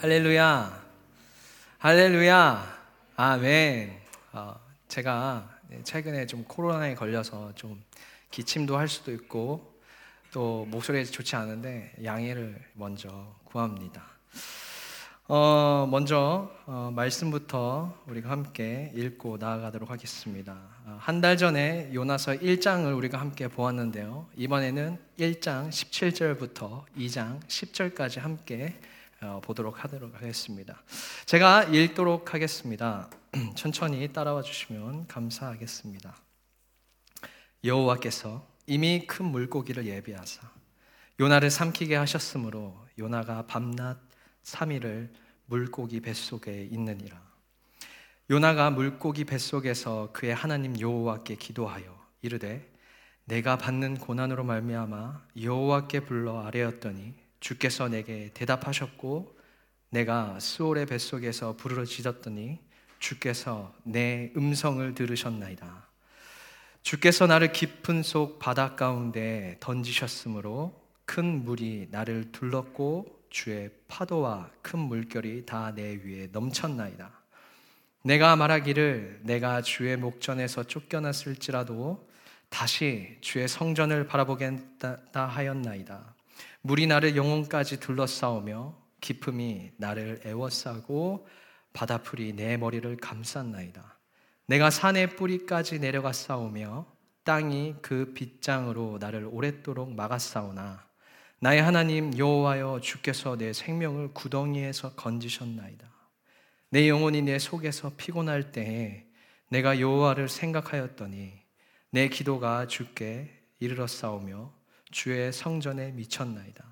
할렐루야. 할렐루야. 아멘. 어, 제가 최근에 좀 코로나에 걸려서 좀 기침도 할 수도 있고 또 목소리가 좋지 않은데 양해를 먼저 구합니다. 어, 먼저 어, 말씀부터 우리가 함께 읽고 나아가도록 하겠습니다. 어, 한달 전에 요나서 1장을 우리가 함께 보았는데요. 이번에는 1장 17절부터 2장 10절까지 함께 어, 보도록 하도록 하겠습니다. 제가 읽도록 하겠습니다. 천천히 따라와 주시면 감사하겠습니다. 여호와께서 이미 큰 물고기를 예비하사 요나를 삼키게 하셨으므로 요나가 밤낮 3일을 물고기 뱃속에 있느니라. 요나가 물고기 뱃속에서 그의 하나님 여호와께 기도하여 이르되 내가 받는 고난으로 말미암아 여호와께 불러 아뢰었더니 주께서 내게 대답하셨고 내가 수올의 뱃속에서 부르짖었더니 주께서 내 음성을 들으셨나이다. 주께서 나를 깊은 속 바다 가운데 던지셨으므로 큰 물이 나를 둘렀고 주의 파도와 큰 물결이 다 내 위에 넘쳤나이다. 내가 말하기를 내가 주의 목전에서 쫓겨났을지라도 다시 주의 성전을 바라보겠다 하였나이다. 물이 나를 영혼까지 둘러싸오며 기품이 나를 애워싸고 바다풀이 내 머리를 감쌌나이다. 내가 산의 뿌리까지 내려가 싸우며 땅이 그 빗장으로 나를 오랫도록 막았사오나 나의 하나님 여호와여 주께서 내 생명을 구덩이에서 건지셨나이다. 내 영혼이 내 속에서 피곤할 때에 내가 여호와를 생각하였더니 내 기도가 주께 이르러 싸우며 주의 성전에 미쳤나이다.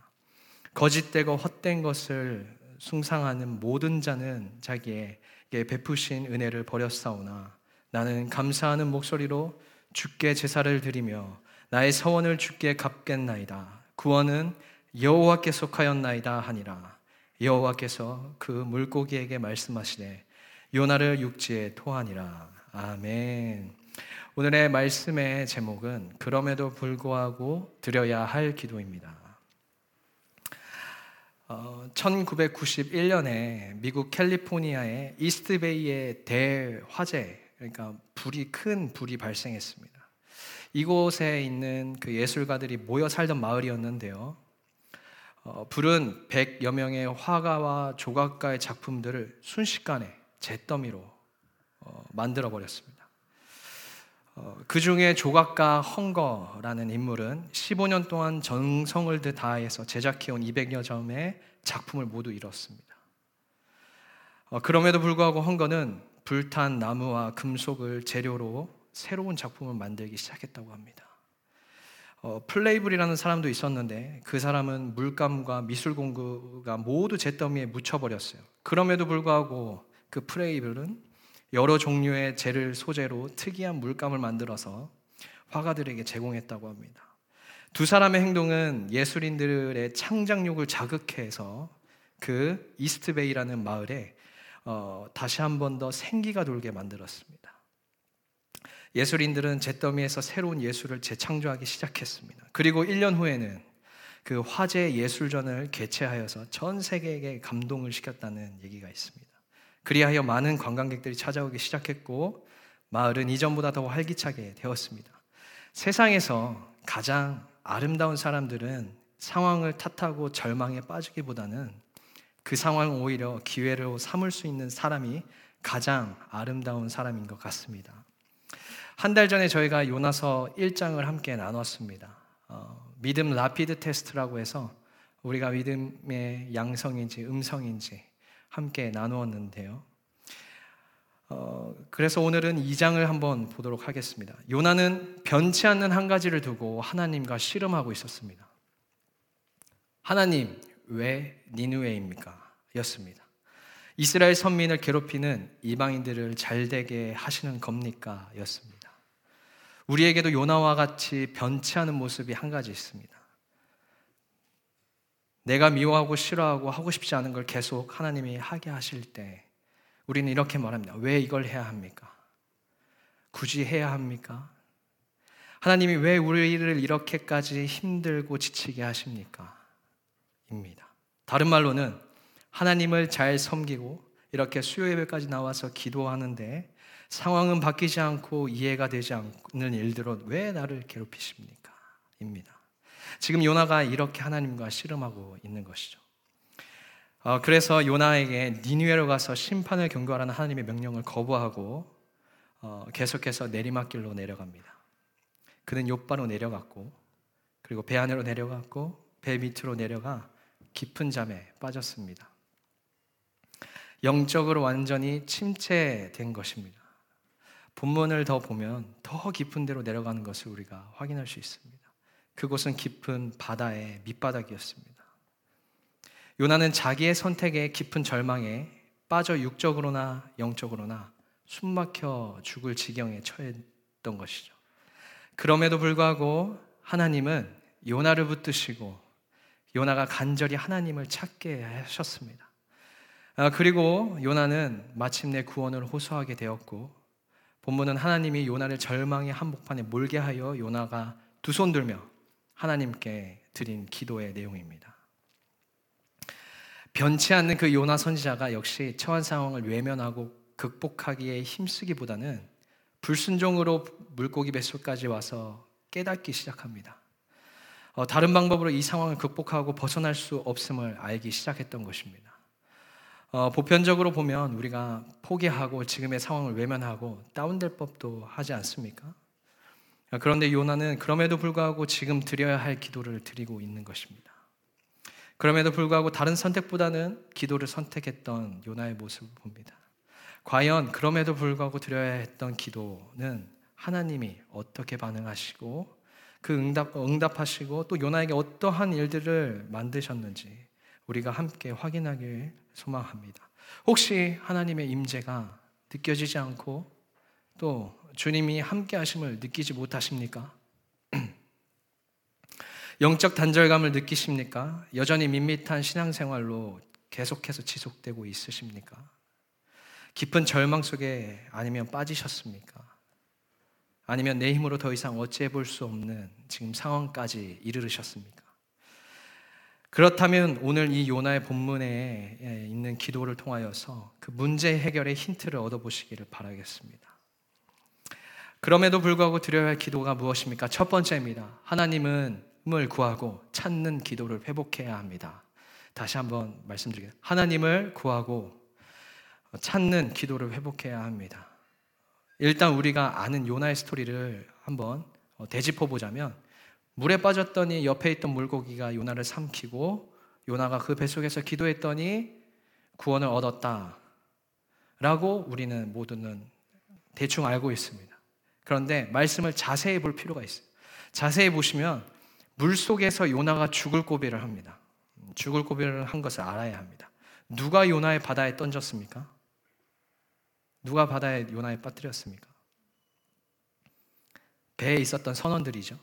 거짓되고 헛된 것을 숭상하는 모든 자는 자기에게 베푸신 은혜를 버렸사오나 나는 감사하는 목소리로 주께 제사를 드리며 나의 서원을 주께 갚겠나이다. 구원은 여호와께 속하였나이다 하니라. 여호와께서 그 물고기에게 말씀하시되 요나를 육지에 토하니라. 아멘. 오늘의 말씀의 제목은 그럼에도 불구하고 드려야 할 기도입니다. 어, 1991년에 미국 캘리포니아의 이스트베이의 대화재, 그러니까 불이 큰 불이 발생했습니다. 이곳에 있는 그 예술가들이 모여 살던 마을이었는데요. 어, 불은 100여 명의 화가와 조각가의 작품들을 순식간에 잿더미로 어, 만들어 버렸습니다. 어, 그 중에 조각가 헝거라는 인물은 15년 동안 정성을 다해서 제작해온 200여 점의 작품을 모두 잃었습니다. 어, 그럼에도 불구하고 헝거는 불탄 나무와 금속을 재료로 새로운 작품을 만들기 시작했다고 합니다. 어, 플레이블이라는 사람도 있었는데 그 사람은 물감과 미술 공구가 모두 잿더미에 묻혀버렸어요. 그럼에도 불구하고 그 플레이블은 여러 종류의 재를 소재로 특이한 물감을 만들어서 화가들에게 제공했다고 합니다. 두 사람의 행동은 예술인들의 창작력을 자극해서 그 이스트베이라는 마을에 어, 다시 한 번 더 생기가 돌게 만들었습니다. 예술인들은 잿더미에서 새로운 예술을 재창조하기 시작했습니다. 그리고 1년 후에는 그 화제 예술전을 개최하여서 전 세계에게 감동을 시켰다는 얘기가 있습니다. 그리하여 많은 관광객들이 찾아오기 시작했고 마을은 이전보다 더 활기차게 되었습니다. 세상에서 가장 아름다운 사람들은 상황을 탓하고 절망에 빠지기보다는 그 상황을 오히려 기회로 삼을 수 있는 사람이 가장 아름다운 사람인 것 같습니다. 한 달 전에 저희가 요나서 1장을 함께 나눴습니다. 어, 믿음 라피드 테스트라고 해서 우리가 믿음의 양성인지 음성인지 함께 나누었는데요. 어, 그래서 오늘은 2장을 한번 보도록 하겠습니다. 요나는 변치 않는 한 가지를 두고 하나님과 씨름하고 있었습니다. 하나님, 왜 니누웨입니까? 였습니다. 이스라엘 선민을 괴롭히는 이방인들을 잘되게 하시는 겁니까? 였습니다. 우리에게도 요나와 같이 변치 않은 모습이 한 가지 있습니다. 내가 미워하고 싫어하고 하고 싶지 않은 걸 계속 하나님이 하게 하실 때 우리는 이렇게 말합니다. 왜 이걸 해야 합니까? 굳이 해야 합니까? 하나님이 왜 우리를 이렇게까지 힘들고 지치게 하십니까? 입니다. 다른 말로는 하나님을 잘 섬기고 이렇게 수요 예배까지 나와서 기도하는데 상황은 바뀌지 않고 이해가 되지 않는 일들로 왜 나를 괴롭히십니까? 입니다. 지금 요나가 이렇게 하나님과 씨름하고 있는 것이죠. 어, 그래서 요나에게 니누에로 가서 심판을 경고하라는 하나님의 명령을 거부하고 어, 계속해서 내리막길로 내려갑니다. 그는 요바로 내려갔고 그리고 배 안으로 내려갔고 배 밑으로 내려가 깊은 잠에 빠졌습니다. 영적으로 완전히 침체된 것입니다. 본문을 더 보면 더 깊은 데로 내려가는 것을 우리가 확인할 수 있습니다. 그곳은 깊은 바다의 밑바닥이었습니다. 요나는 자기의 선택에 깊은 절망에 빠져 육적으로나 영적으로나 숨막혀 죽을 지경에 처했던 것이죠. 그럼에도 불구하고 하나님은 요나를 붙드시고 요나가 간절히 하나님을 찾게 하셨습니다. 아, 그리고 요나는 마침내 구원을 호소하게 되었고 본문은 하나님이 요나를 절망의 한복판에 몰게 하여 요나가 두 손 들며 하나님께 드린 기도의 내용입니다. 변치 않는 그 요나 선지자가 역시 처한 상황을 외면하고 극복하기에 힘쓰기보다는 불순종으로 물고기 뱃속까지 와서 깨닫기 시작합니다. 어, 다른 방법으로 이 상황을 극복하고 벗어날 수 없음을 알기 시작했던 것입니다. 어, 보편적으로 보면 우리가 포기하고 지금의 상황을 외면하고 다운될 법도 하지 않습니까? 그런데 요나는 그럼에도 불구하고 지금 드려야 할 기도를 드리고 있는 것입니다. 그럼에도 불구하고 다른 선택보다는 기도를 선택했던 요나의 모습을 봅니다. 과연 그럼에도 불구하고 드려야 했던 기도는 하나님이 어떻게 반응하시고 그 응답, 응답하시고 또 요나에게 어떠한 일들을 만드셨는지 우리가 함께 확인하길 소망합니다. 혹시 하나님의 임재가 느껴지지 않고 또 주님이 함께 하심을 느끼지 못하십니까? 영적 단절감을 느끼십니까? 여전히 밋밋한 신앙생활로 계속해서 지속되고 있으십니까? 깊은 절망 속에 아니면 빠지셨습니까? 아니면 내 힘으로 더 이상 어찌해 볼 수 없는 지금 상황까지 이르르셨습니까? 그렇다면 오늘 이 요나의 본문에 있는 기도를 통하여서 그 문제 해결의 힌트를 얻어보시기를 바라겠습니다. 그럼에도 불구하고 드려야 할 기도가 무엇입니까? 첫 번째입니다. 하나님은 을 구하고 찾는 기도를 회복해야 합니다. 다시 한번 말씀드리겠습니다. 하나님을 구하고 찾는 기도를 회복해야 합니다. 일단 우리가 아는 요나의 스토리를 한번 되짚어 보자면 물에 빠졌더니 옆에 있던 물고기가 요나를 삼키고 요나가 그 뱃속에서 기도했더니 구원을 얻었다. 라고 우리는 모두는 대충 알고 있습니다. 그런데 말씀을 자세히 볼 필요가 있어요. 자세히 보시면 물 속에서 요나가 죽을 고비를 합니다. 죽을 고비를 한 것을 알아야 합니다. 누가 요나의 바다에 던졌습니까? 누가 바다에 요나에 빠뜨렸습니까? 배에 있었던 선원들이죠.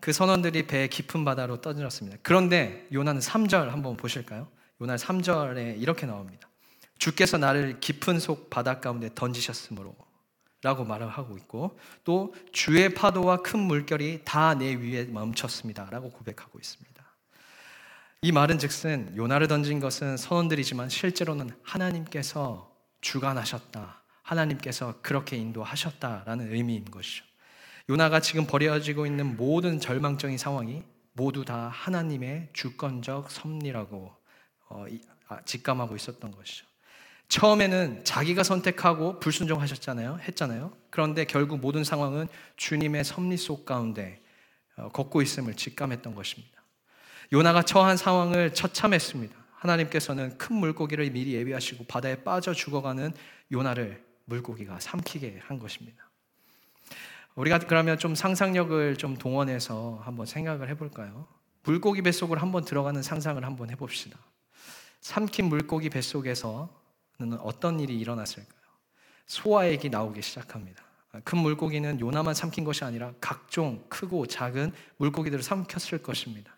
그 선원들이 배 깊은 바다로 던졌습니다. 그런데 요나는 3절 한번 보실까요? 요나 3절에 이렇게 나옵니다. 주께서 나를 깊은 속 바다 가운데 던지셨으므로 라고 말을 하고 있고 또 주의 파도와 큰 물결이 다 내 위에 멈췄습니다 라고 고백하고 있습니다. 이 말은 즉슨 요나를 던진 것은 선원들이지만 실제로는 하나님께서 주관하셨다 하나님께서 그렇게 인도하셨다라는 의미인 것이죠. 요나가 지금 버려지고 있는 모든 절망적인 상황이 모두 다 하나님의 주권적 섭리라고 어, 아, 직감하고 있었던 것이죠 처음에는 자기가 선택하고 불순종하셨잖아요. 했잖아요. 그런데 결국 모든 상황은 주님의 섭리 속 가운데 어, 걷고 있음을 직감했던 것입니다. 요나가 처한 상황을 처참했습니다. 하나님께서는 큰 물고기를 미리 예비하시고 바다에 빠져 죽어가는 요나를 물고기가 삼키게 한 것입니다. 우리가 그러면 좀 상상력을 좀 동원해서 한번 생각을 해볼까요? 물고기 뱃속으로 한번 들어가는 상상을 한번 해봅시다. 삼킨 물고기 뱃속에서 어떤 일이 일어났을까요? 소화액이 나오기 시작합니다. 큰 물고기는 요나만 삼킨 것이 아니라 각종 크고 작은 물고기들을 삼켰을 것입니다.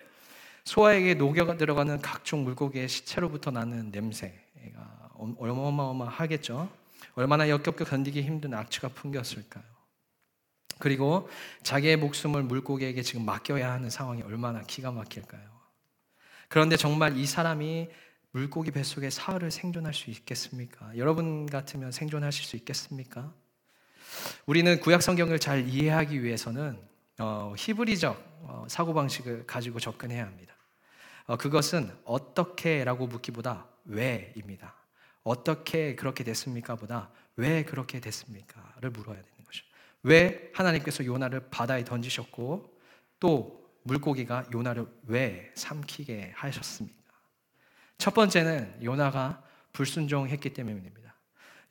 소화액에 녹여 들어가는 각종 물고기의 시체로부터 나는 냄새가 어마어마하겠죠. 얼마나 역겹게 견디기 힘든 악취가 풍겼을까요? 그리고 자기의 목숨을 물고기에게 지금 맡겨야 하는 상황이 얼마나 기가 막힐까요? 그런데 정말 이 사람이 물고기 뱃속에 사흘을 생존할 수 있겠습니까? 여러분 같으면 생존하실 수 있겠습니까? 우리는 구약 성경을 잘 이해하기 위해서는 어, 히브리적 어, 사고 방식을 가지고 접근해야 합니다. 어, 그것은 어떻게라고 묻기보다 왜입니다. 어떻게 그렇게 됐습니까?보다 왜 그렇게 됐습니까?를 물어야 되는 거죠. 왜 하나님께서 요나를 바다에 던지셨고 또 물고기가 요나를 왜 삼키게 하셨습니까? 첫 번째는 요나가 불순종했기 때문입니다.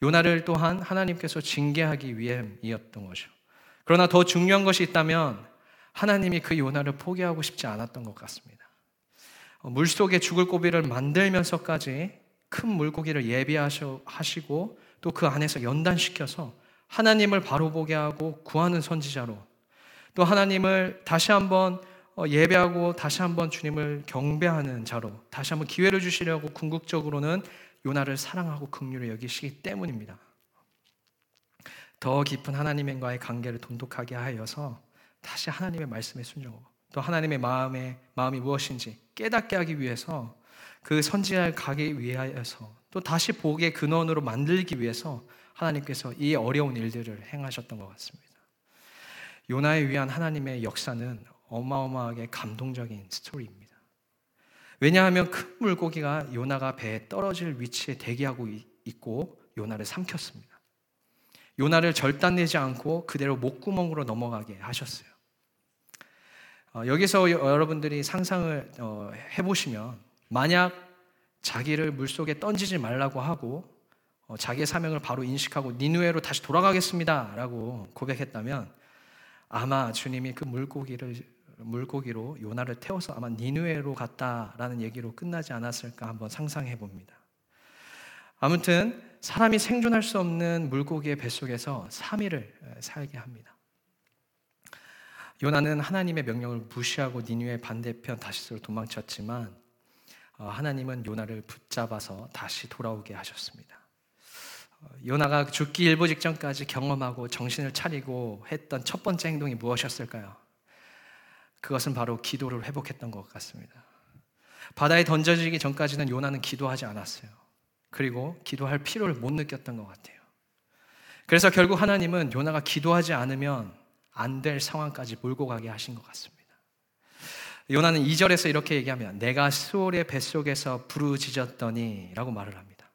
요나를 또한 하나님께서 징계하기 위함이었던 것이죠. 그러나 더 중요한 것이 있다면 하나님이 그 요나를 포기하고 싶지 않았던 것 같습니다. 어, 물 속에 죽을 고비를 만들면서까지 큰 물고기를 예비하시고 또 그 안에서 연단시켜서 하나님을 바로 보게 하고 구하는 선지자로 또 하나님을 다시 한번 어, 예배하고 다시 한번 주님을 경배하는 자로 다시 한번 기회를 주시려고 궁극적으로는 요나를 사랑하고 긍휼히 여기시기 때문입니다. 더 깊은 하나님과의 관계를 돈독하게 하여서 다시 하나님의 말씀에 순종하고 또 하나님의 마음의 마음이 무엇인지 깨닫게 하기 위해서 그 선지자를 가기 위하여서 또 다시 복의 근원으로 만들기 위해서 하나님께서 이 어려운 일들을 행하셨던 것 같습니다. 요나에 위한 하나님의 역사는 어마어마하게 감동적인 스토리입니다. 왜냐하면 큰 물고기가 요나가 배에 떨어질 위치에 대기하고 있고 요나를 삼켰습니다. 요나를 절단내지 않고 그대로 목구멍으로 넘어가게 하셨어요. 어, 여기서 여러분들이 상상을 어, 해보시면 만약 자기를 물속에 던지지 말라고 하고 어, 자기의 사명을 바로 인식하고 니누에로 다시 돌아가겠습니다라고 고백했다면 아마 주님이 그 물고기를 물고기로 요나를 태워서 아마 니누에로 갔다라는 얘기로 끝나지 않았을까 한번 상상해 봅니다. 아무튼 사람이 생존할 수 없는 물고기의 뱃속에서 3일을 살게 합니다. 요나는 하나님의 명령을 무시하고 니누의 반대편 다시스로 도망쳤지만 어, 하나님은 요나를 붙잡아서 다시 돌아오게 하셨습니다. 어, 요나가 죽기 일보 직전까지 경험하고 정신을 차리고 했던 첫 번째 행동이 무엇이었을까요? 그것은 바로 기도를 회복했던 것 같습니다. 바다에 던져지기 전까지는 요나는 기도하지 않았어요. 그리고 기도할 필요를 못 느꼈던 것 같아요. 그래서 결국 하나님은 요나가 기도하지 않으면 안 될 상황까지 몰고 가게 하신 것 같습니다. 요나는 2절에서 이렇게 얘기하면 내가 수올의 뱃속에서 부르짖었더니 라고 말을 합니다.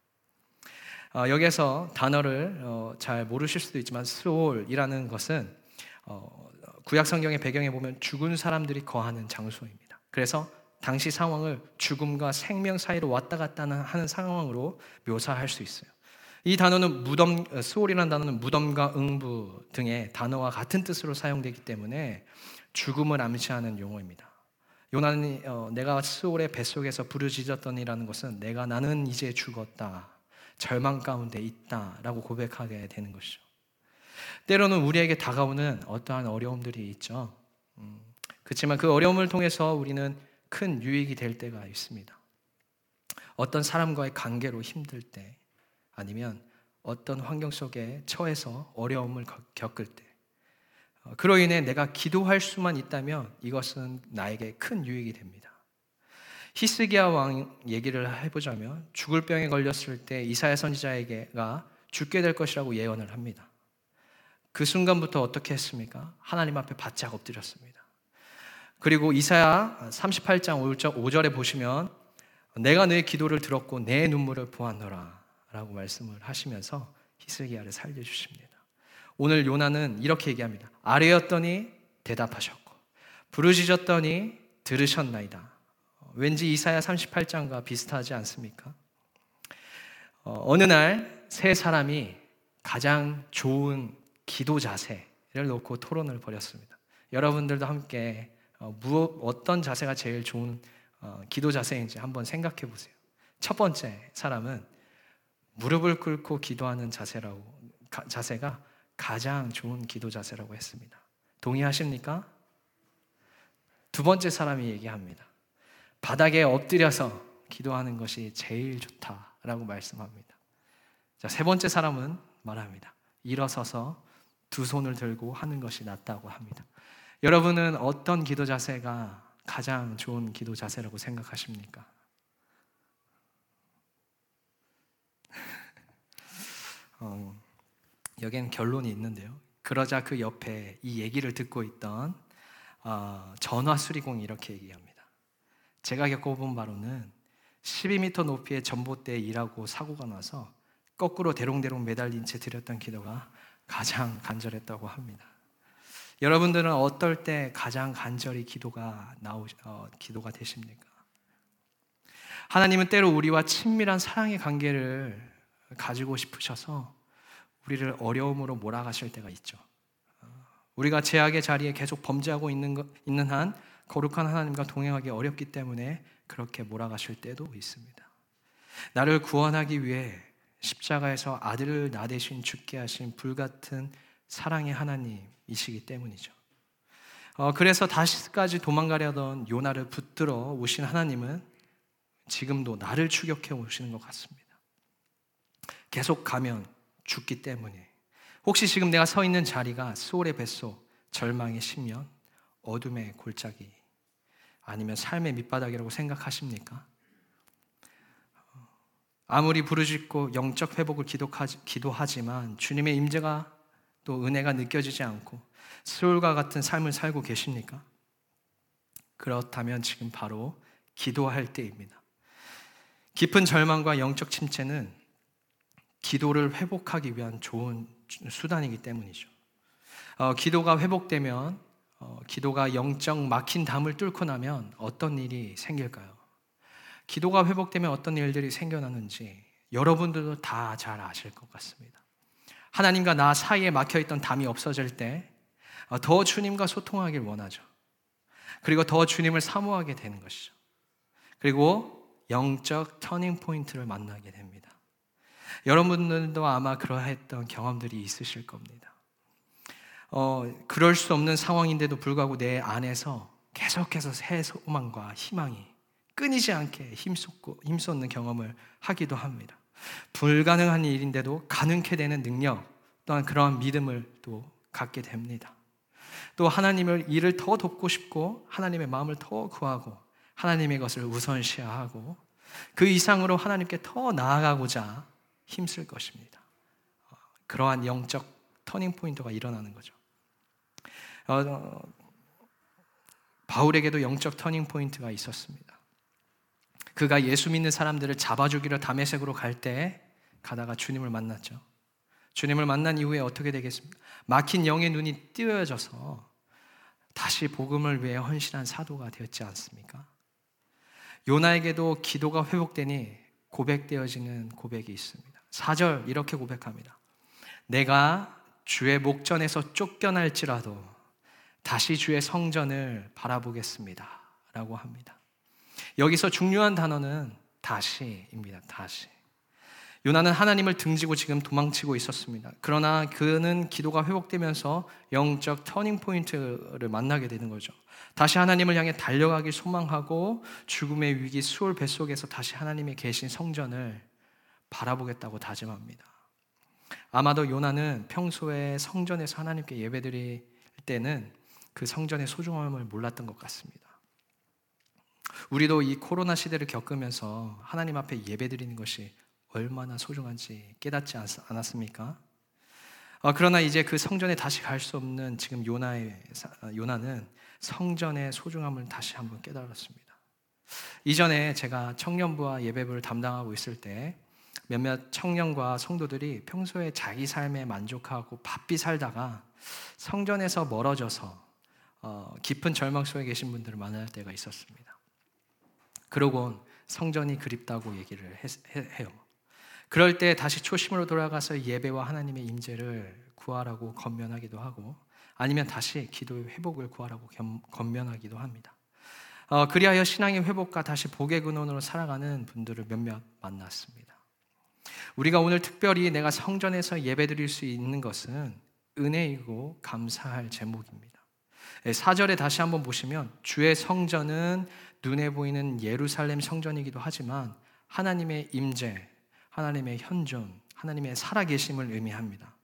어, 여기서 단어를 어, 잘 모르실 수도 있지만 수올이라는 것은 어, 구약 성경의 배경에 보면 죽은 사람들이 거하는 장소입니다. 그래서 당시 상황을 죽음과 생명 사이로 왔다 갔다 하는 상황으로 묘사할 수 있어요. 이 단어는 무덤, 수올이라는 단어는 무덤과 응부 등의 단어와 같은 뜻으로 사용되기 때문에 죽음을 암시하는 용어입니다. 요나는 어, 내가 수올의 뱃속에서 부르짖었더니라는 것은 내가 나는 이제 죽었다. 절망 가운데 있다라고 고백하게 되는 것이죠. 때로는 우리에게 다가오는 어떠한 어려움들이 있죠. 음, 그렇지만 그 어려움을 통해서 우리는 큰 유익이 될 때가 있습니다. 어떤 사람과의 관계로 힘들 때, 아니면 어떤 환경 속에 처해서 어려움을 겪을 때, 어, 그로 인해 내가 기도할 수만 있다면 이것은 나에게 큰 유익이 됩니다. 히스기야 왕 얘기를 해보자면 죽을 병에 걸렸을 때 이사야 선지자에게가 죽게 될 것이라고 예언을 합니다. 그 순간부터 어떻게 했습니까? 하나님 앞에 바짝 엎드렸습니다. 그리고 이사야 38장 5절에 보시면 내가 너의 기도를 들었고 내 눈물을 보았노라 라고 말씀을 하시면서 히스기야를 살려주십니다. 오늘 요나는 이렇게 얘기합니다. 아뢰었더니 대답하셨고 부르짖었더니 들으셨나이다. 왠지 이사야 38장과 비슷하지 않습니까? 어, 느날 세 사람이 가장 좋은 기도 자세를 놓고 토론을 벌였습니다. 여러분들도 함께 어, 무엇, 어떤 자세가 제일 좋은 어, 기도 자세인지 한번 생각해 보세요. 첫 번째 사람은 무릎을 꿇고 기도하는 자세라고 가, 자세가 가장 좋은 기도 자세라고 했습니다. 동의하십니까? 두 번째 사람이 얘기합니다. 바닥에 엎드려서 기도하는 것이 제일 좋다라고 말씀합니다. 자, 세 번째 사람은 말합니다. 일어서서 두 손을 들고 하는 것이 낫다고 합니다. 여러분은 어떤 기도 자세가 가장 좋은 기도 자세라고 생각하십니까? 어, 여기엔 결론이 있는데요. 그러자 그 옆에 이 얘기를 듣고 있던 어, 전화 수리공이 이렇게 얘기합니다. 제가 겪어본 바로는 12m 높이의 전봇대에 일하고 사고가 나서 거꾸로 대롱대롱 매달린 채 드렸던 기도가 가장 간절했다고 합니다. 여러분들은 어떨 때 가장 간절히 기도가 나오 어, 기도가 되십니까? 하나님은 때로 우리와 친밀한 사랑의 관계를 가지고 싶으셔서 우리를 어려움으로 몰아가실 때가 있죠. 어, 우리가 제약의 자리에 계속 범죄하고 있는, 것, 있는 한 거룩한 하나님과 동행하기 어렵기 때문에 그렇게 몰아가실 때도 있습니다. 나를 구원하기 위해 십자가에서 아들을 나 대신 죽게 하신 불같은 사랑의 하나님이시기 때문이죠. 어, 그래서 다시까지 도망가려던 요나를 붙들어 오신 하나님은 지금도 나를 추격해 오시는 것 같습니다. 계속 가면 죽기 때문에 혹시 지금 내가 서 있는 자리가 수월의 뱃속, 절망의 심연, 어둠의 골짜기 아니면 삶의 밑바닥이라고 생각하십니까? 아무리 부르짖고 영적 회복을 기도하지만 주님의 임재가 또 은혜가 느껴지지 않고 수월과 같은 삶을 살고 계십니까? 그렇다면 지금 바로 기도할 때입니다. 깊은 절망과 영적 침체는 기도를 회복하기 위한 좋은 수단이기 때문이죠. 어, 기도가 회복되면 어, 기도가 영적 막힌 담을 뚫고 나면 어떤 일이 생길까요? 기도가 회복되면 어떤 일들이 생겨나는지 여러분들도 다 잘 아실 것 같습니다. 하나님과 나 사이에 막혀 있던 담이 없어질 때더 어, 주님과 소통하길 원하죠. 그리고 더 주님을 사모하게 되는 것이죠. 그리고 영적 터닝 포인트를 만나게 됩니다. 여러분들도 아마 그러했던 경험들이 있으실 겁니다. 어, 그럴 수 없는 상황인데도 불구하고 내 안에서 계속해서 새 소망과 희망이 끊이지 않게 힘쏟고 힘쏟는 경험을 하기도 합니다. 불가능한 일인데도 가능케 되는 능력 또한 그러한 믿음을 또 갖게 됩니다. 또 하나님을 일을 더 돕고 싶고 하나님의 마음을 더 구하고 하나님의 것을 우선시하고 그 이상으로 하나님께 더 나아가고자 힘쓸 것입니다. 그러한 영적 터닝 포인트가 일어나는 거죠. 어, 바울에게도 영적 터닝 포인트가 있었습니다. 그가 예수 믿는 사람들을 잡아 죽이러 다메섹으로 갈 때 가다가 주님을 만났죠. 주님을 만난 이후에 어떻게 되겠습니까? 막힌 영의 눈이 띄어져서 다시 복음을 위해 헌신한 사도가 되었지 않습니까? 요나에게도 기도가 회복되니 고백되어지는 고백이 있습니다. 4절 이렇게 고백합니다. 내가 주의 목전에서 쫓겨날지라도 다시 주의 성전을 바라보겠습니다. 라고 합니다. 여기서 중요한 단어는 다시입니다. 다시. 요나는 하나님을 등지고 지금 도망치고 있었습니다. 그러나 그는 기도가 회복되면서 영적 터닝 포인트를 만나게 되는 거죠. 다시 하나님을 향해 달려가길 소망하고 죽음의 위기 수월 뱃속에서 다시 하나님의 계신 성전을 바라보겠다고 다짐합니다. 아마도 요나는 평소에 성전에서 하나님께 예배드릴 때는 그 성전의 소중함을 몰랐던 것 같습니다. 우리도 이 코로나 시대를 겪으면서 하나님 앞에 예배드리는 것이 얼마나 소중한지 깨닫지 않았습니까? 어, 그러나 이제 그 성전에 다시 갈 수 없는 지금 요나의 요나는 성전의 소중함을 다시 한번 깨달았습니다. 이전에 제가 청년부와 예배부를 담당하고 있을 때 몇몇 청년과 성도들이 평소에 자기 삶에 만족하고 바삐 살다가 성전에서 멀어져서 어, 깊은 절망 속에 계신 분들을 만날 때가 있었습니다. 그러곤 성전이 그립다고 얘기를 해요. 그럴 때 다시 초심으로 돌아가서 예배와 하나님의 임재를 구하라고 건면하기도 하고 아니면 다시 기도의 회복을 구하라고 건면하기도 합니다. 어, 그리하여 신앙의 회복과 다시 복의 근원으로 살아가는 분들을 몇몇 만났습니다. 우리가 오늘 특별히 내가 성전에서 예배드릴 수 있는 것은 은혜이고 감사할 제목입니다. 4절에 예, 다시 한번 보시면 주의 성전은 눈에 보이는 예루살렘 성전이기도 하지만 하나님의 임재, 하나님의 현존, 하나님의 살아계심을 의미합니다.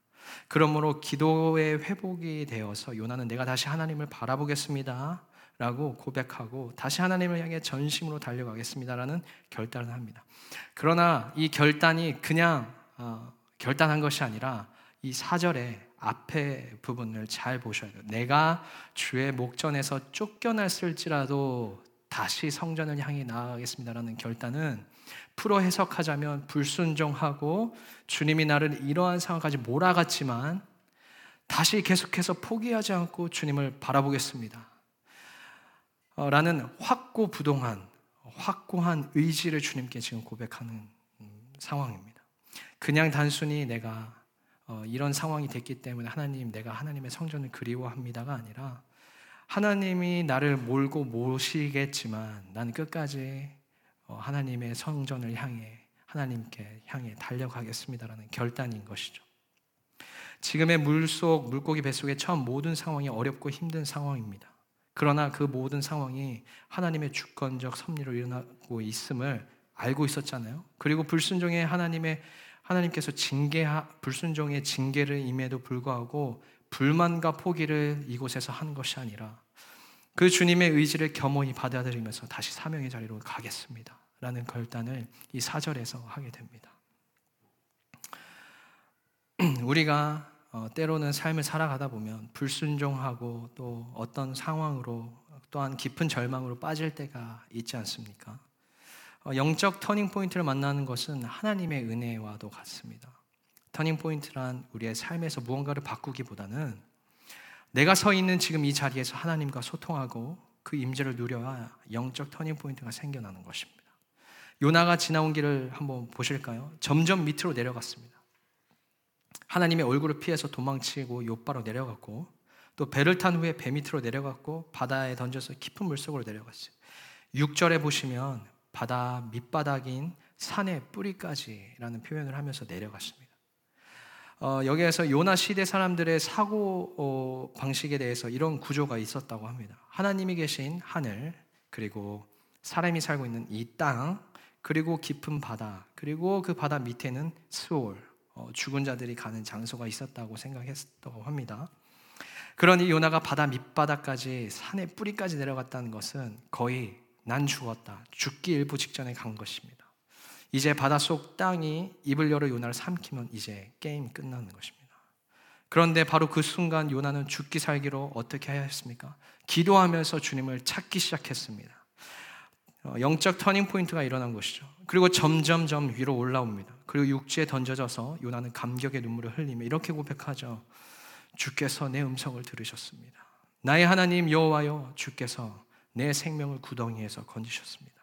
그러므로 기도의 회복이 되어서 요나는 내가 다시 하나님을 바라보겠습니다. 라고 고백하고 다시 하나님을 향해 전심으로 달려가겠습니다라는 결단을 합니다. 그러나 이 결단이 그냥 어, 결단한 것이 아니라 이 사절의 앞에 부분을 잘 보셔야 돼요. 내가 주의 목전에서 쫓겨났을지라도 다시 성전을 향해 나아가겠습니다라는 결단은 풀어 해석하자면 불순종하고 주님이 나를 이러한 상황까지 몰아갔지만 다시 계속해서 포기하지 않고 주님을 바라보겠습니다. 어, 라는 확고부동한 확고한 의지를 주님께 지금 고백하는 음, 상황입니다. 그냥 단순히 내가 어, 이런 상황이 됐기 때문에 하나님 내가 하나님의 성전을 그리워합니다가 아니라 하나님이 나를 몰고 모시겠지만 난 끝까지 어, 하나님의 성전을 향해 하나님께 향해 달려가겠습니다라는 결단인 것이죠. 지금의 물속 물고기 뱃속의 처음 모든 상황이 어렵고 힘든 상황입니다. 그러나 그 모든 상황이 하나님의 주권적 섭리로 일어나고 있음을 알고 있었잖아요. 그리고 불순종의 하나님의 하나님께서 징계 불순종의 징계를 임에도 불구하고 불만과 포기를 이곳에서 한 것이 아니라 그 주님의 의지를 겸허히 받아들이면서 다시 사명의 자리로 가겠습니다. 라는 결단을 이 사절에서 하게 됩니다. 우리가 어, 때로는 삶을 살아가다 보면 불순종하고 또 어떤 상황으로 또한 깊은 절망으로 빠질 때가 있지 않습니까? 어, 영적 터닝 포인트를 만나는 것은 하나님의 은혜와도 같습니다. 터닝 포인트란 우리의 삶에서 무언가를 바꾸기보다는 내가 서 있는 지금 이 자리에서 하나님과 소통하고 그 임재를 누려야 영적 터닝 포인트가 생겨나는 것입니다. 요나가 지나온 길을 한번 보실까요? 점점 밑으로 내려갔습니다. 하나님의 얼굴을 피해서 도망치고 욥바로 내려갔고 또 배를 탄 후에 배 밑으로 내려갔고 바다에 던져서 깊은 물속으로 내려갔어요. 6절에 보시면 바다 밑바닥인 산의 뿌리까지라는 표현을 하면서 내려갔습니다. 어, 여기에서 요나 시대 사람들의 사고 어, 방식에 대해서 이런 구조가 있었다고 합니다. 하나님이 계신 하늘, 그리고 사람이 살고 있는 이 땅, 그리고 깊은 바다, 그리고 그 바다 밑에는 스올, 어, 죽은 자들이 가는 장소가 있었다고 생각했다고 합니다. 그러니 요나가 바다 밑바닥까지 산의 뿌리까지 내려갔다는 것은 거의 난 죽었다. 죽기 일보 직전에 간 것입니다. 이제 바닷속 땅이 입을 열어 요나를 삼키면 이제 게임 끝나는 것입니다. 그런데 바로 그 순간 요나는 죽기 살기로 어떻게 해야 했습니까? 기도하면서 주님을 찾기 시작했습니다. 어, 영적 터닝 포인트가 일어난 것이죠. 그리고 점점점 위로 올라옵니다. 그리고 육지에 던져져서 요나는 감격의 눈물을 흘리며 이렇게 고백하죠. 주께서 내 음성을 들으셨습니다. 나의 하나님 여호와여 주께서 내 생명을 구덩이에서 건지셨습니다.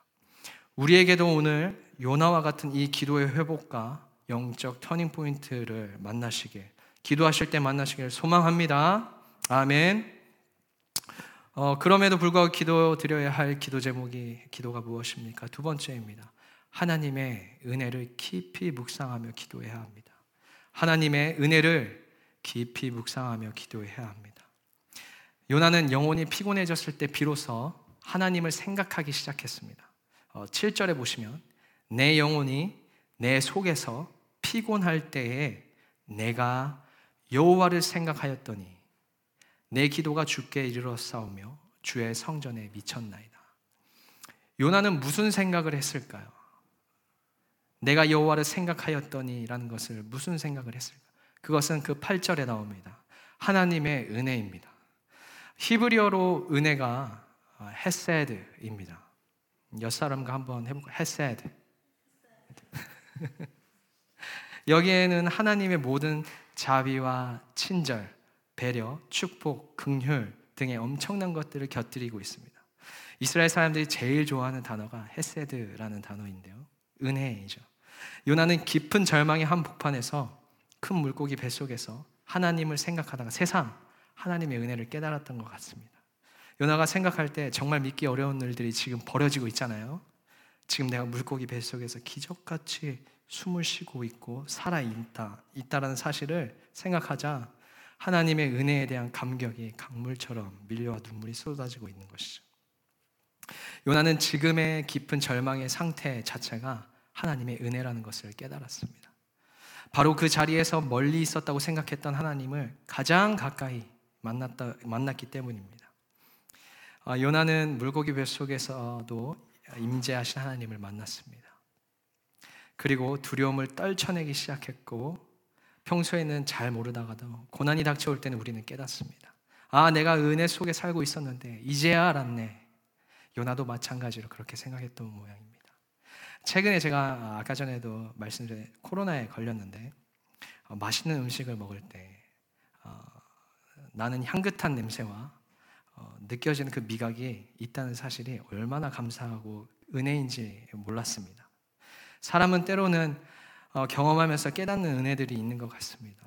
우리에게도 오늘 요나와 같은 이 기도의 회복과 영적 터닝 포인트를 만나시길 기도하실 때 만나시길 소망합니다. 아멘. 어, 그럼에도 불구하고 기도 드려야 할 기도 제목이 기도가 무엇입니까? 두 번째입니다. 하나님의 은혜를 깊이 묵상하며 기도해야 합니다. 하나님의 은혜를 깊이 묵상하며 기도해야 합니다. 요나는 영혼이 피곤해졌을 때 비로소 하나님을 생각하기 시작했습니다. 7절에 어, 보시면 내 영혼이 내 속에서 피곤할 때에 내가 여호와를 생각하였더니 내 기도가 주께 이르러 싸우며 주의 성전에 미쳤나이다. 요나는 무슨 생각을 했을까요? 내가 여호와를 생각하였더니라는 것을 무슨 생각을 했을까? 그것은 그 8절에 나옵니다. 하나님의 은혜입니다. 히브리어로 은혜가 헤세드입니다. 옆 사람과 한번 해볼까요? 헤세드. 여기에는 하나님의 모든 자비와 친절, 배려, 축복, 긍휼 등의 엄청난 것들을 곁들이고 있습니다. 이스라엘 사람들이 제일 좋아하는 단어가 헤세드라는 단어인데요. 은혜이죠. 요나는 깊은 절망의 한복판에서 큰 물고기 뱃속에서 하나님을 생각하다가 세상 하나님의 은혜를 깨달았던 것 같습니다. 요나가 생각할 때 정말 믿기 어려운 일들이 지금 벌어지고 있잖아요. 지금 내가 물고기 뱃속에서 기적같이 숨을 쉬고 있고 살아 있다, 있다라는 사실을 생각하자 하나님의 은혜에 대한 감격이 강물처럼 밀려와 눈물이 쏟아지고 있는 것이죠. 요나는 지금의 깊은 절망의 상태 자체가 하나님의 은혜라는 것을 깨달았습니다. 바로 그 자리에서 멀리 있었다고 생각했던 하나님을 가장 가까이 만났다, 만났기 때문입니다. 아, 요나는 물고기 뱃속에서도 임재하신 하나님을 만났습니다. 그리고 두려움을 떨쳐내기 시작했고 평소에는 잘 모르다가도 고난이 닥쳐올 때는 우리는 깨닫습니다. 아, 내가 은혜 속에 살고 있었는데 이제야 알았네. 요나도 마찬가지로 그렇게 생각했던 모양입니다. 최근에 제가 아까 전에도 말씀드린 코로나에 걸렸는데 어, 맛있는 음식을 먹을 때 어, 나는 향긋한 냄새와 어, 느껴지는 그 미각이 있다는 사실이 얼마나 감사하고 은혜인지 몰랐습니다. 사람은 때로는 어, 경험하면서 깨닫는 은혜들이 있는 것 같습니다.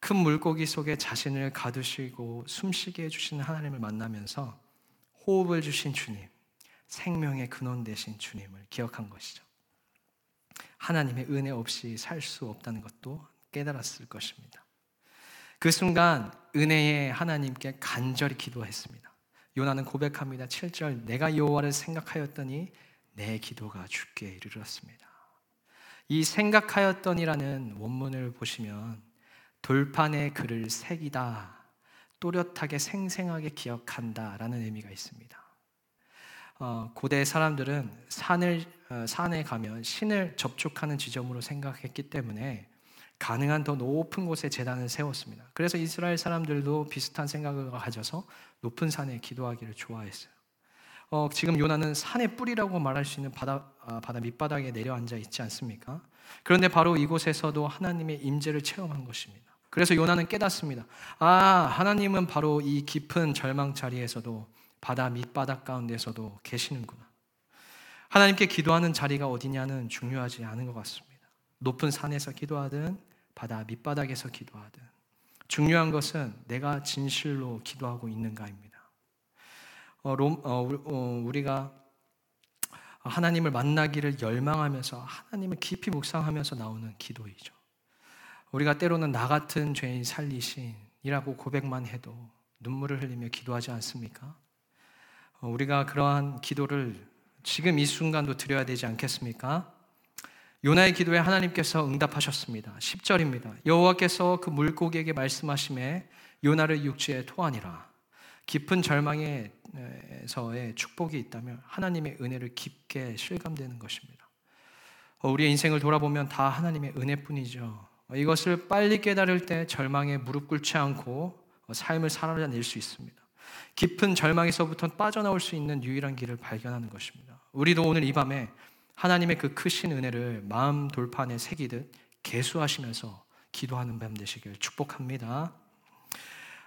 큰 물고기 속에 자신을 가두시고 숨쉬게 해주시는 하나님을 만나면서 호흡을 주신 주님, 생명의 근원 되신 주님을 기억한 것이죠. 하나님의 은혜 없이 살 수 없다는 것도 깨달았을 것입니다. 그 순간 은혜의 하나님께 간절히 기도했습니다. 요나는 고백합니다. 7절 내가 여호와를 생각하였더니 내 기도가 주께 이르렀습니다. 이 생각하였더니라는 원문을 보시면 돌판에 글을 새기다, 또렷하게 생생하게 기억한다라는 의미가 있습니다. 어, 고대 사람들은 산을 어, 산에 가면 신을 접촉하는 지점으로 생각했기 때문에 가능한 더 높은 곳에 재단을 세웠습니다. 그래서 이스라엘 사람들도 비슷한 생각을 가져서 높은 산에 기도하기를 좋아했어요. 어, 지금 요나는 산의 뿌리라고 말할 수 있는 바다, 아, 바다 밑바닥에 내려앉아 있지 않습니까? 그런데 바로 이곳에서도 하나님의 임재를 체험한 것입니다. 그래서 요나는 깨닫습니다. 아, 하나님은 바로 이 깊은 절망 자리에서도 바다 밑바닥 가운데서도 계시는구나. 하나님께 기도하는 자리가 어디냐는 중요하지 않은 것 같습니다. 높은 산에서 기도하든 바다 밑바닥에서 기도하든 중요한 것은 내가 진실로 기도하고 있는가입니다. 어, 롬, 어, 어 우리가 하나님을 만나기를 열망하면서 하나님을 깊이 묵상하면서 나오는 기도이죠. 우리가 때로는 나 같은 죄인 살리신이라고 고백만 해도 눈물을 흘리며 기도하지 않습니까? 어, 우리가 그러한 기도를 지금 이 순간도 드려야 되지 않겠습니까? 요나의 기도에 하나님께서 응답하셨습니다. 10절입니다. 여호와께서 그 물고기에게 말씀하심에 요나를 육지에 토하니라. 깊은 절망에서의 축복이 있다면 하나님의 은혜를 깊게 실감되는 것입니다. 어, 우리의 인생을 돌아보면 다 하나님의 은혜뿐이죠. 이것을 빨리 깨달을 때 절망에 무릎 꿇지 않고 삶을 살아낼 수 있습니다. 깊은 절망에서부터 빠져나올 수 있는 유일한 길을 발견하는 것입니다. 우리도 오늘 이 밤에 하나님의 그 크신 은혜를 마음 돌판에 새기듯 개수하시면서 기도하는 밤 되시길 축복합니다.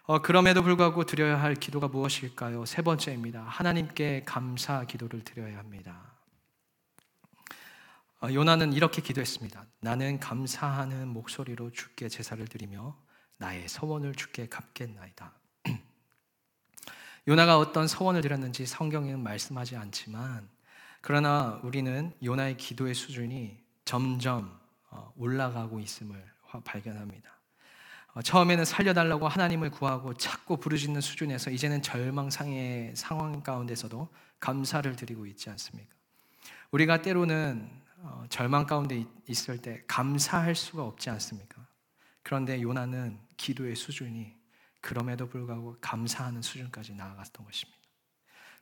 어, 그럼에도 불구하고 드려야 할 기도가 무엇일까요? 세 번째입니다. 하나님께 감사 기도를 드려야 합니다. 어, 요나는 이렇게 기도했습니다. 나는 감사하는 목소리로 주께 제사를 드리며 나의 서원을 주께 갚겠나이다. 요나가 어떤 서원을 드렸는지 성경에는 말씀하지 않지만 그러나 우리는 요나의 기도의 수준이 점점 어, 올라가고 있음을 발견합니다. 어, 처음에는 살려달라고 하나님을 구하고 찾고 부르짖는 수준에서 이제는 절망상의 상황 가운데서도 감사를 드리고 있지 않습니까? 우리가 때로는 어, 절망 가운데 있을 때 감사할 수가 없지 않습니까? 그런데 요나는 기도의 수준이 그럼에도 불구하고 감사하는 수준까지 나아갔던 것입니다.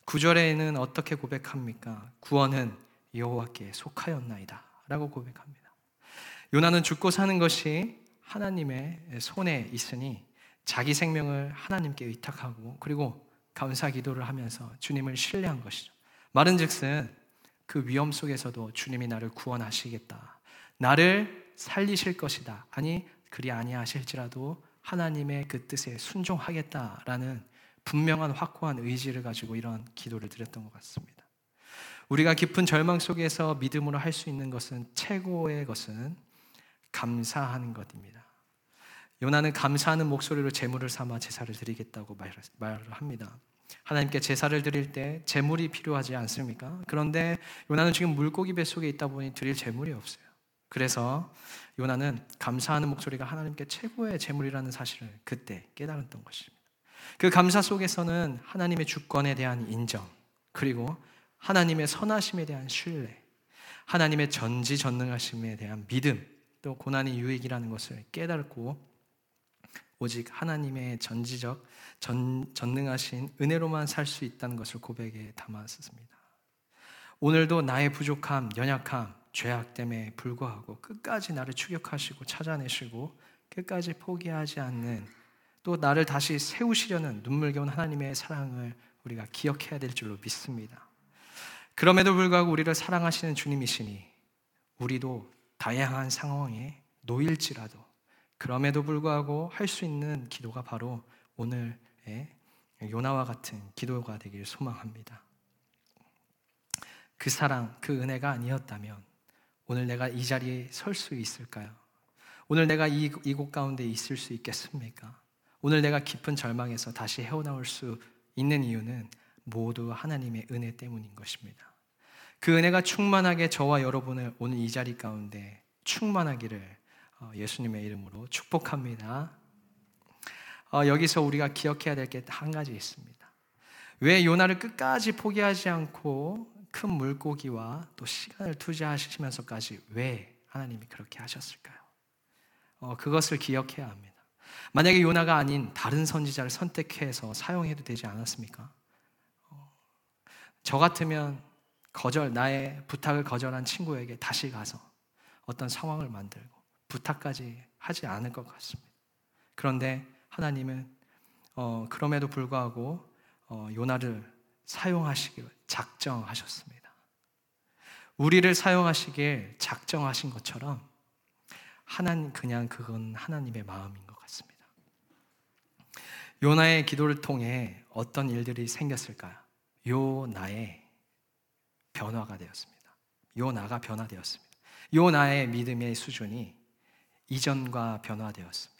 9절에는 어떻게 고백합니까? 구원은 여호와께 속하였나이다 라고 고백합니다. 요나는 죽고 사는 것이 하나님의 손에 있으니 자기 생명을 하나님께 의탁하고 그리고 감사 기도를 하면서 주님을 신뢰한 것이죠. 말은 즉슨 그 위험 속에서도 주님이 나를 구원하시겠다. 나를 살리실 것이다. 아니 그리 아니하실지라도 하나님의 그 뜻에 순종하겠다라는 분명한 확고한 의지를 가지고 이런 기도를 드렸던 것 같습니다. 우리가 깊은 절망 속에서 믿음으로 할 수 있는 것은 최고의 것은 감사하는 것입니다. 요나는 감사하는 목소리로 제물을 삼아 제사를 드리겠다고 말을 합니다. 하나님께 제사를 드릴 때 제물이 필요하지 않습니까? 그런데 요나는 지금 물고기 뱃속에 있다 보니 드릴 제물이 없어요. 그래서 요나는 감사하는 목소리가 하나님께 최고의 재물이라는 사실을 그때 깨달았던 것입니다. 그 감사 속에서는 하나님의 주권에 대한 인정, 그리고 하나님의 선하심에 대한 신뢰, 하나님의 전지전능하심에 대한 믿음, 또 고난이 유익이라는 것을 깨닫고 오직 하나님의 전지적 전, 전능하신 은혜로만 살 수 있다는 것을 고백에 담았습니다. 오늘도 나의 부족함, 연약함, 죄악 때문에 불구하고 끝까지 나를 추격하시고 찾아내시고 끝까지 포기하지 않는 또 나를 다시 세우시려는 눈물겨운 하나님의 사랑을 우리가 기억해야 될 줄로 믿습니다. 그럼에도 불구하고 우리를 사랑하시는 주님이시니 우리도 다양한 상황에 놓일지라도 그럼에도 불구하고 할 수 있는 기도가 바로 오늘의 요나와 같은 기도가 되길 소망합니다. 그 사랑, 그 은혜가 아니었다면 오늘 내가 이 자리에 설 수 있을까요? 오늘 내가 이, 이곳 가운데 있을 수 있겠습니까? 오늘 내가 깊은 절망에서 다시 헤어나올 수 있는 이유는 모두 하나님의 은혜 때문인 것입니다. 그 은혜가 충만하게 저와 여러분을 오늘 이 자리 가운데 충만하기를 어, 예수님의 이름으로 축복합니다. 어, 여기서 우리가 기억해야 될 게 한 가지 있습니다. 왜 요나를 끝까지 포기하지 않고 큰 물고기와 또 시간을 투자하시면서까지 왜 하나님이 그렇게 하셨을까요? 어, 그것을 기억해야 합니다. 만약에 요나가 아닌 다른 선지자를 선택해서 사용해도 되지 않았습니까? 어, 저 같으면 거절, 나의 부탁을 거절한 친구에게 다시 가서 어떤 상황을 만들고 부탁까지 하지 않을 것 같습니다. 그런데 하나님은 어, 그럼에도 불구하고 어, 요나를 사용하시기를 작정하셨습니다. 우리를 사용하시길 작정하신 것처럼 하나님 그냥 그건 하나님의 같습니다. 요나의 기도를 통해 어떤 일들이 생겼을까요? 요나의 변화가 되었습니다. 요나가 변화되었습니다. 요나의 믿음의 수준이 이전과 변화되었습니다.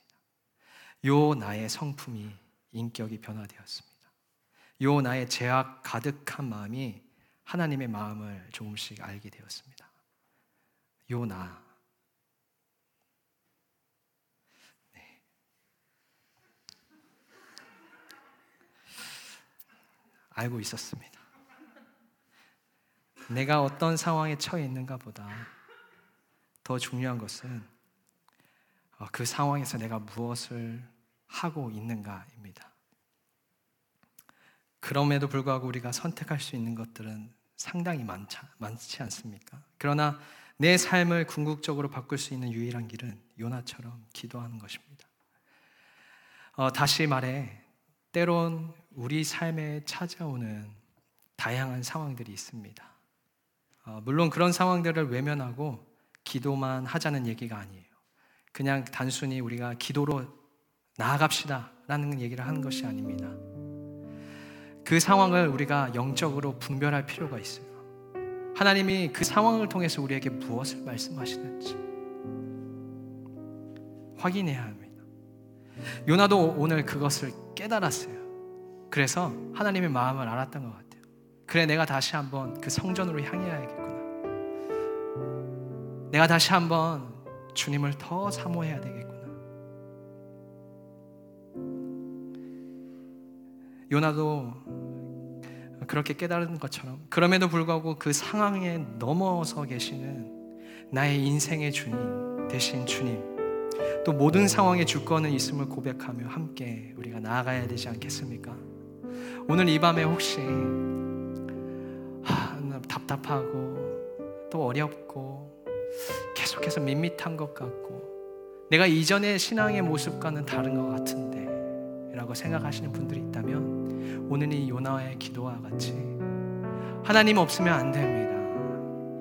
요나의 성품이 인격이 변화되었습니다. 요나의 죄악 가득한 마음이 하나님의 마음을 조금씩 알게 되었습니다. 요나 네. 알고 있었습니다. 내가 어떤 상황에 처해 있는가 보다 더 중요한 것은 어, 그 상황에서 내가 무엇을 하고 있는가입니다. 그럼에도 불구하고 우리가 선택할 수 있는 것들은 상당히 많자, 많지 않습니까? 그러나 내 삶을 궁극적으로 바꿀 수 있는 유일한 길은 요나처럼 기도하는 것입니다. 어, 다시 말해, 때론 우리 삶에 찾아오는 다양한 상황들이 있습니다. 어, 물론 그런 상황들을 외면하고 기도만 하자는 얘기가 아니에요. 그냥 단순히 우리가 기도로 나아갑시다 라는 얘기를 하는 것이 아닙니다. 그 상황을 우리가 영적으로 분별할 필요가 있어요. 하나님이 그 상황을 통해서 우리에게 무엇을 말씀하시는지 확인해야 합니다. 요나도 오늘 그것을 깨달았어요. 그래서 하나님의 마음을 알았던 것 같아요. 그래, 내가 다시 한번 그 성전으로 향해야겠구나. 내가 다시 한번 주님을 더 사모해야 되겠구나. 요나도 그렇게 깨달은 것처럼 그럼에도 불구하고 그 상황에 넘어서 계시는 나의 인생의 주님 대신 주님 또 모든 상황에 주권은 있음을 고백하며 함께 우리가 나아가야 되지 않겠습니까? 오늘 이 밤에 혹시 답답하고 또 어렵고 계속해서 밋밋한 것 같고 내가 이전의 신앙의 모습과는 다른 것 같은데 라고 생각하시는 분들이 있다면 오늘 이 요나의 기도와 같이 하나님 없으면 안 됩니다.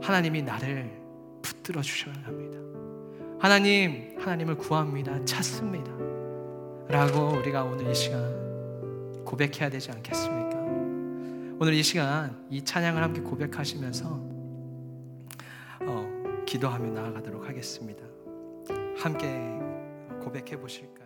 하나님이 나를 붙들어 주셔야 합니다. 하나님, 하나님을 구합니다. 찾습니다. 라고 우리가 오늘 이 시간 고백해야 되지 않겠습니까? 오늘 이 시간 이 찬양을 함께 고백하시면서 어, 기도하며 나아가도록 하겠습니다. 함께 고백해 보실까요?